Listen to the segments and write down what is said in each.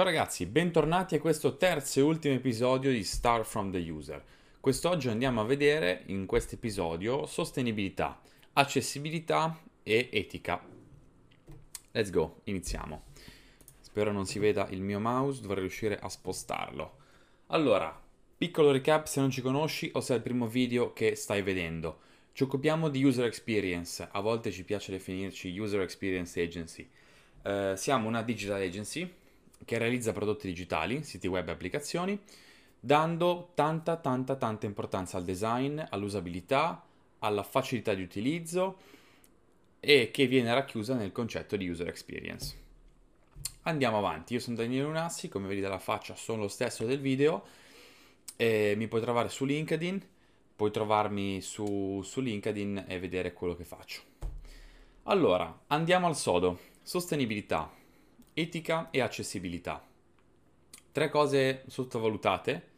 Ciao ragazzi, bentornati a questo terzo e ultimo episodio di Start from the User. Quest'oggi andiamo a vedere in questo episodio sostenibilità, accessibilità e etica. Let's go, iniziamo. Spero non si veda il mio mouse, dovrei riuscire a spostarlo. Allora, piccolo recap se non ci conosci o se è il primo video che stai vedendo. Ci occupiamo di user experience, a volte ci piace definirci user experience agency. Uh, siamo una digital agency che realizza prodotti digitali, siti web e applicazioni, dando tanta, tanta, tanta importanza al design, all'usabilità, alla facilità di utilizzo e che viene racchiusa nel concetto di user experience. Andiamo avanti, io sono Daniele Lunassi, come vedi dalla faccia sono lo stesso del video, e mi puoi trovare su LinkedIn, puoi trovarmi su, su LinkedIn e vedere quello che faccio. Allora, andiamo al sodo, sostenibilità etica e accessibilità. Tre cose sottovalutate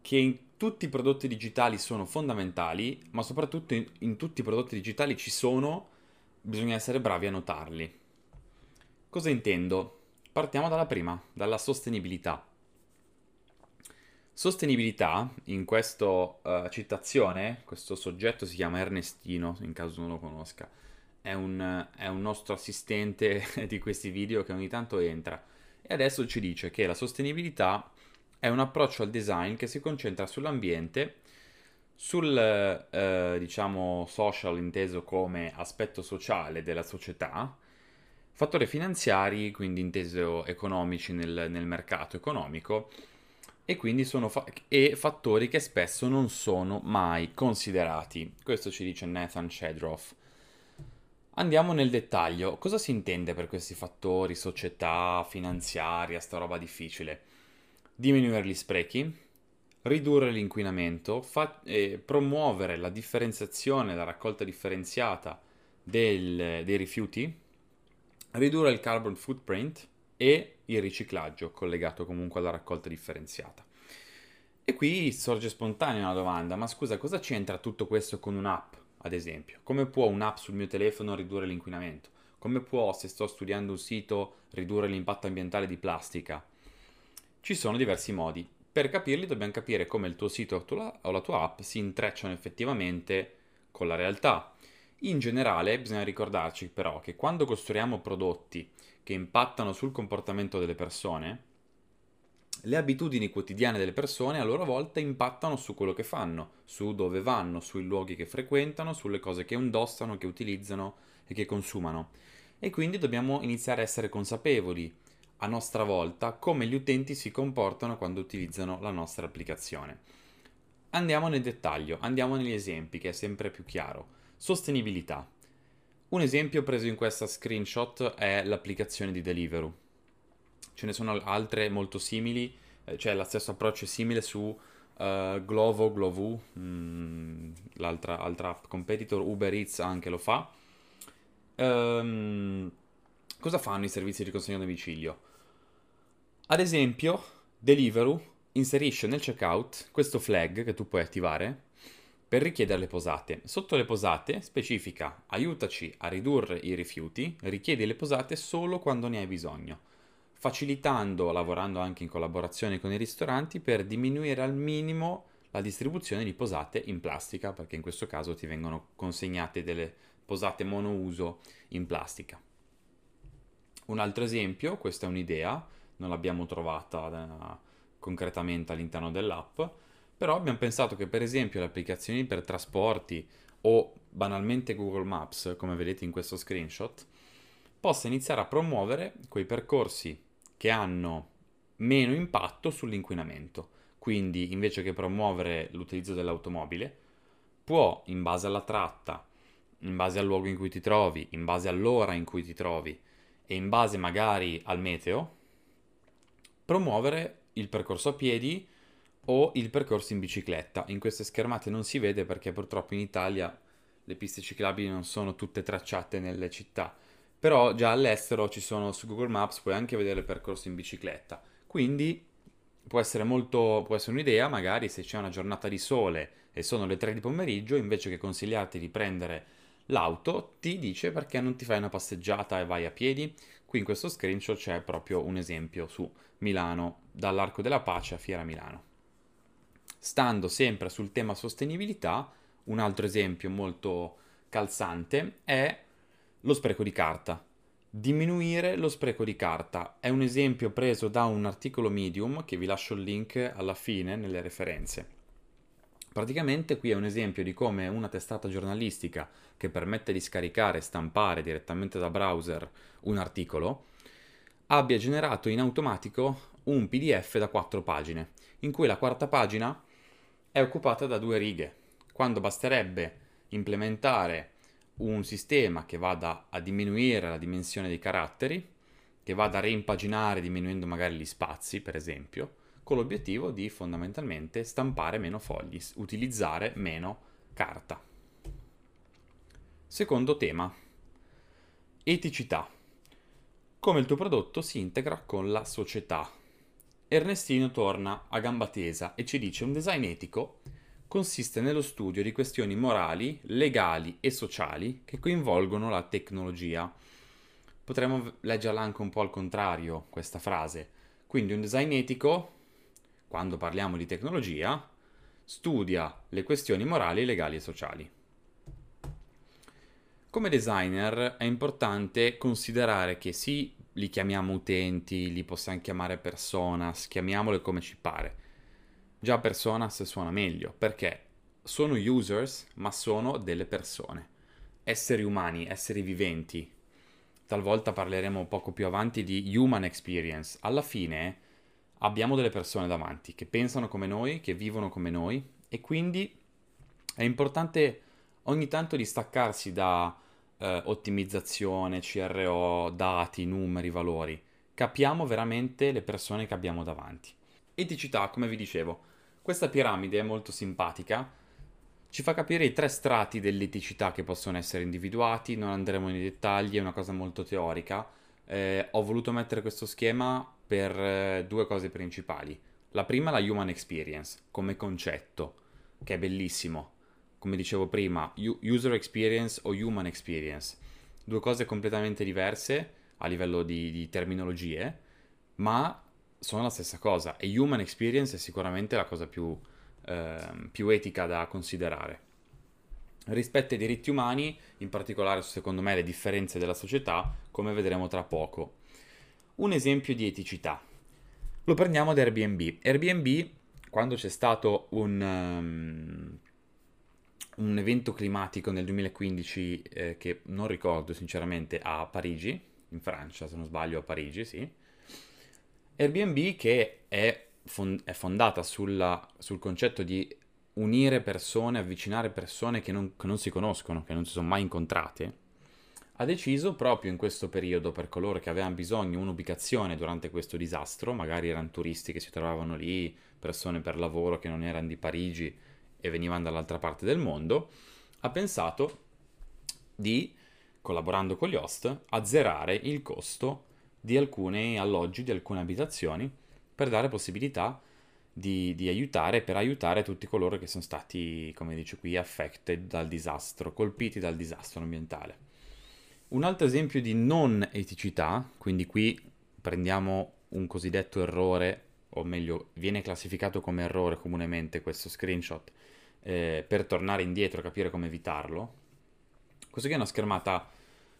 che in tutti i prodotti digitali sono fondamentali, ma soprattutto in, in tutti i prodotti digitali ci sono, bisogna essere bravi a notarli. Cosa intendo? Partiamo dalla prima, dalla sostenibilità. Sostenibilità, in questa uh, citazione, questo soggetto si chiama Ernestino, in caso non lo conosca, è un, è un nostro assistente di questi video che ogni tanto entra e adesso ci dice che la sostenibilità è un approccio al design che si concentra sull'ambiente, sul eh, diciamo social inteso come aspetto sociale della società, fattori finanziari, quindi inteso economici nel, nel mercato economico, e quindi sono fa- e fattori che spesso non sono mai considerati. Questo ci dice Nathan Shedroff. Andiamo nel dettaglio. Cosa si intende per questi fattori, società, finanziaria, sta roba difficile? Diminuire gli sprechi, ridurre l'inquinamento, fa- eh, promuovere la differenziazione, la raccolta differenziata del, dei rifiuti, ridurre il carbon footprint e il riciclaggio collegato comunque alla raccolta differenziata. E qui sorge spontanea una domanda, ma scusa, cosa c'entra tutto questo con un'app? Ad esempio. Come può un'app sul mio telefono ridurre l'inquinamento? Come può, se sto studiando un sito, ridurre l'impatto ambientale di plastica? Ci sono diversi modi. Per capirli dobbiamo capire come il tuo sito o la tua app si intrecciano effettivamente con la realtà. In generale bisogna ricordarci però che quando costruiamo prodotti che impattano sul comportamento delle persone, le abitudini quotidiane delle persone a loro volta impattano su quello che fanno, su dove vanno, sui luoghi che frequentano, sulle cose che indossano, che utilizzano e che consumano. E quindi dobbiamo iniziare a essere consapevoli, a nostra volta, come gli utenti si comportano quando utilizzano la nostra applicazione. Andiamo nel dettaglio, andiamo negli esempi, che è sempre più chiaro. Sostenibilità. Un esempio preso in questa screenshot è l'applicazione di Deliveroo ce ne sono altre molto simili, eh, cioè lo stesso approccio è simile su uh, Glovo, Glovo, mm, l'altra altra competitor, Uber Eats anche lo fa. Um, cosa fanno i servizi di consegna a domicilio? Ad esempio, Deliveroo inserisce nel checkout questo flag che tu puoi attivare per richiedere le posate. Sotto le posate specifica aiutaci a ridurre i rifiuti, richiedi le posate solo quando ne hai bisogno facilitando, lavorando anche in collaborazione con i ristoranti per diminuire al minimo la distribuzione di posate in plastica, perché in questo caso ti vengono consegnate delle posate monouso in plastica. Un altro esempio, questa è un'idea, non l'abbiamo trovata uh, concretamente all'interno dell'app, però abbiamo pensato che per esempio le applicazioni per trasporti o banalmente Google Maps, come vedete in questo screenshot, possa iniziare a promuovere quei percorsi che hanno meno impatto sull'inquinamento. Quindi invece che promuovere l'utilizzo dell'automobile, può, in base alla tratta, in base al luogo in cui ti trovi, in base all'ora in cui ti trovi e in base magari al meteo, promuovere il percorso a piedi o il percorso in bicicletta. In queste schermate non si vede perché purtroppo in Italia le piste ciclabili non sono tutte tracciate nelle città però già all'estero ci sono su Google Maps, puoi anche vedere il percorso in bicicletta. Quindi può essere molto può essere un'idea, magari se c'è una giornata di sole e sono le 3 di pomeriggio, invece che consigliarti di prendere l'auto, ti dice perché non ti fai una passeggiata e vai a piedi, Qui in questo screenshot c'è proprio un esempio su Milano, dall'Arco della Pace a Fiera Milano. Stando sempre sul tema sostenibilità, un altro esempio molto calzante è lo spreco di carta. Diminuire lo spreco di carta è un esempio preso da un articolo Medium che vi lascio il link alla fine nelle referenze. Praticamente qui è un esempio di come una testata giornalistica che permette di scaricare e stampare direttamente da browser un articolo abbia generato in automatico un PDF da quattro pagine, in cui la quarta pagina è occupata da due righe, quando basterebbe implementare un sistema che vada a diminuire la dimensione dei caratteri, che vada a reimpaginare diminuendo magari gli spazi, per esempio, con l'obiettivo di fondamentalmente stampare meno fogli, utilizzare meno carta. Secondo tema, eticità. Come il tuo prodotto si integra con la società. Ernestino torna a gamba tesa e ci dice un design etico consiste nello studio di questioni morali, legali e sociali che coinvolgono la tecnologia. Potremmo leggerla anche un po' al contrario, questa frase. Quindi un design etico quando parliamo di tecnologia, studia le questioni morali, legali e sociali. Come designer è importante considerare che sì, li chiamiamo utenti, li possiamo chiamare personas, chiamiamole come ci pare. Già personas suona meglio, perché sono users, ma sono delle persone. Esseri umani, esseri viventi. Talvolta parleremo poco più avanti di human experience. Alla fine abbiamo delle persone davanti che pensano come noi, che vivono come noi e quindi è importante ogni tanto distaccarsi da eh, ottimizzazione, CRO, dati, numeri, valori. Capiamo veramente le persone che abbiamo davanti. Eticità, come vi dicevo, questa piramide è molto simpatica, ci fa capire i tre strati dell'eticità che possono essere individuati, non andremo nei dettagli, è una cosa molto teorica. Eh, ho voluto mettere questo schema per eh, due cose principali. La prima la human experience come concetto, che è bellissimo. Come dicevo prima, user experience o human experience. Due cose completamente diverse a livello di, di terminologie, ma sono la stessa cosa. E human experience è sicuramente la cosa più, eh, più etica da considerare. Rispetto ai diritti umani, in particolare secondo me le differenze della società, come vedremo tra poco un esempio di eticità. Lo prendiamo da Airbnb. Airbnb, quando c'è stato un, um, un evento climatico nel 2015, eh, che non ricordo sinceramente, a Parigi, in Francia, se non sbaglio, a Parigi, sì. Airbnb, che è, fond- è fondata sulla, sul concetto di unire persone, avvicinare persone che non, che non si conoscono, che non si sono mai incontrate, ha deciso proprio in questo periodo per coloro che avevano bisogno di un'ubicazione durante questo disastro, magari erano turisti che si trovavano lì, persone per lavoro che non erano di Parigi e venivano dall'altra parte del mondo, ha pensato di, collaborando con gli host, azzerare il costo di alcuni alloggi, di alcune abitazioni, per dare possibilità di, di, aiutare, per aiutare tutti coloro che sono stati, come dice qui, affected dal disastro, colpiti dal disastro ambientale. Un altro esempio di non eticità, quindi qui prendiamo un cosiddetto errore, o meglio, viene classificato come errore comunemente questo screenshot, eh, per tornare indietro e capire come evitarlo. Questa qui è una schermata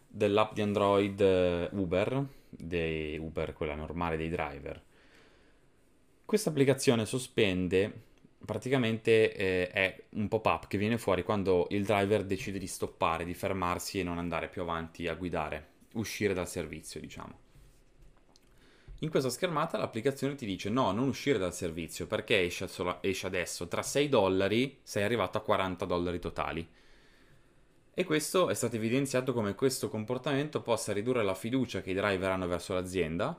dell'app di Android eh, Uber, dei Uber, quella normale dei driver. Questa applicazione sospende praticamente eh, è un pop-up che viene fuori quando il driver decide di stoppare, di fermarsi e non andare più avanti a guidare, uscire dal servizio, diciamo. In questa schermata l'applicazione ti dice no, non uscire dal servizio perché esce, solo, esce adesso, tra 6 dollari sei arrivato a 40 dollari totali. E questo è stato evidenziato come questo comportamento possa ridurre la fiducia che i driver hanno verso l'azienda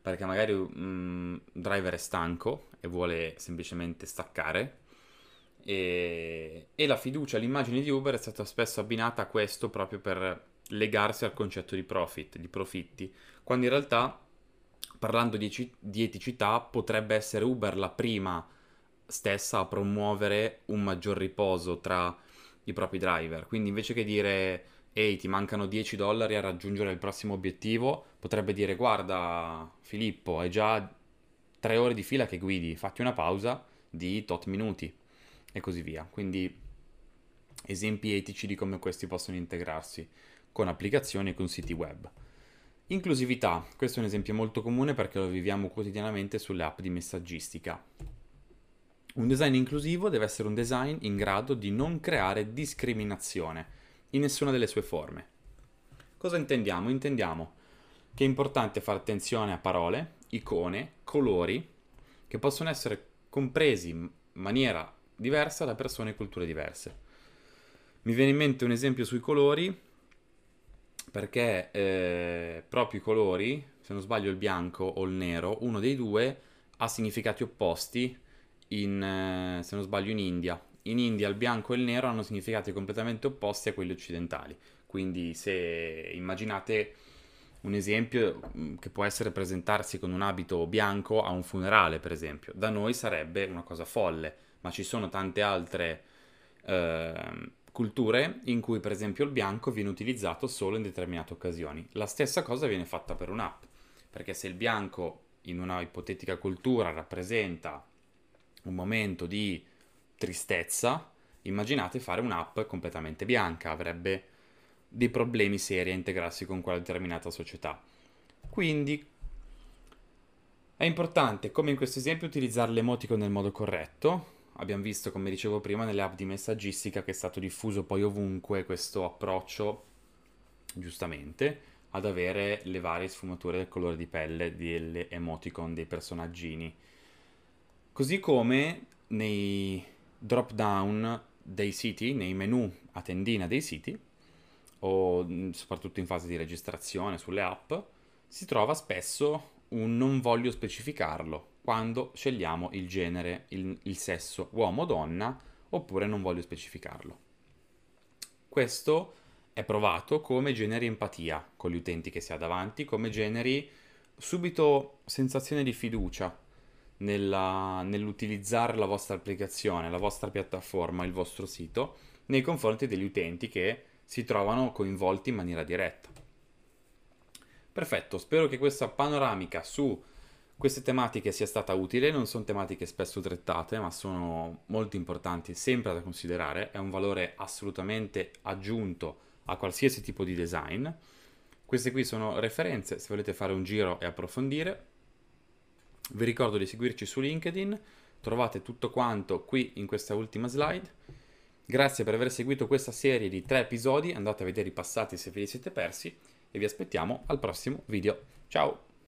perché magari un driver è stanco e vuole semplicemente staccare e, e la fiducia, l'immagine di Uber è stata spesso abbinata a questo proprio per legarsi al concetto di profit, di profitti, quando in realtà parlando di, di eticità potrebbe essere Uber la prima stessa a promuovere un maggior riposo tra i propri driver, quindi invece che dire ehi ti mancano 10 dollari a raggiungere il prossimo obiettivo, potrebbe dire guarda Filippo hai già 3 ore di fila che guidi, fatti una pausa di tot minuti e così via. Quindi esempi etici di come questi possono integrarsi con applicazioni e con siti web. Inclusività, questo è un esempio molto comune perché lo viviamo quotidianamente sulle app di messaggistica. Un design inclusivo deve essere un design in grado di non creare discriminazione in nessuna delle sue forme. Cosa intendiamo? Intendiamo che è importante fare attenzione a parole, icone, colori che possono essere compresi in maniera diversa da persone e culture diverse. Mi viene in mente un esempio sui colori, perché eh, proprio i colori, se non sbaglio il bianco o il nero, uno dei due ha significati opposti in, eh, se non sbaglio in India. In India il bianco e il nero hanno significati completamente opposti a quelli occidentali. Quindi se immaginate un esempio mm, che può essere presentarsi con un abito bianco a un funerale, per esempio. Da noi sarebbe una cosa folle, ma ci sono tante altre eh, culture in cui, per esempio, il bianco viene utilizzato solo in determinate occasioni. La stessa cosa viene fatta per un'app, perché se il bianco in una ipotetica cultura rappresenta un momento di tristezza, immaginate fare un'app completamente bianca, avrebbe dei problemi seri a integrarsi con quella determinata società. Quindi è importante, come in questo esempio, utilizzare l'emoticon nel modo corretto. Abbiamo visto, come dicevo prima, nelle app di messaggistica che è stato diffuso poi ovunque questo approccio, giustamente, ad avere le varie sfumature del colore di pelle delle emoticon dei personaggini. Così come nei drop down dei siti, nei menu a tendina dei siti, o mm, soprattutto in fase di registrazione sulle app, si trova spesso un non voglio specificarlo quando scegliamo il genere, il, il sesso uomo o donna, oppure non voglio specificarlo. Questo è provato come generi empatia con gli utenti che si ha davanti, come generi subito sensazione di fiducia nella, nell'utilizzare la vostra applicazione, la vostra piattaforma, il vostro sito nei confronti degli utenti che si trovano coinvolti in maniera diretta. Perfetto, spero che questa panoramica su queste tematiche sia stata utile, non sono tematiche spesso trattate, ma sono molto importanti, sempre da considerare, è un valore assolutamente aggiunto a qualsiasi tipo di design. Queste qui sono referenze, se volete fare un giro e approfondire. Vi ricordo di seguirci su LinkedIn, trovate tutto quanto qui in questa ultima slide. Grazie per aver seguito questa serie di tre episodi, andate a vedere i passati se ve li siete persi e vi aspettiamo al prossimo video. Ciao!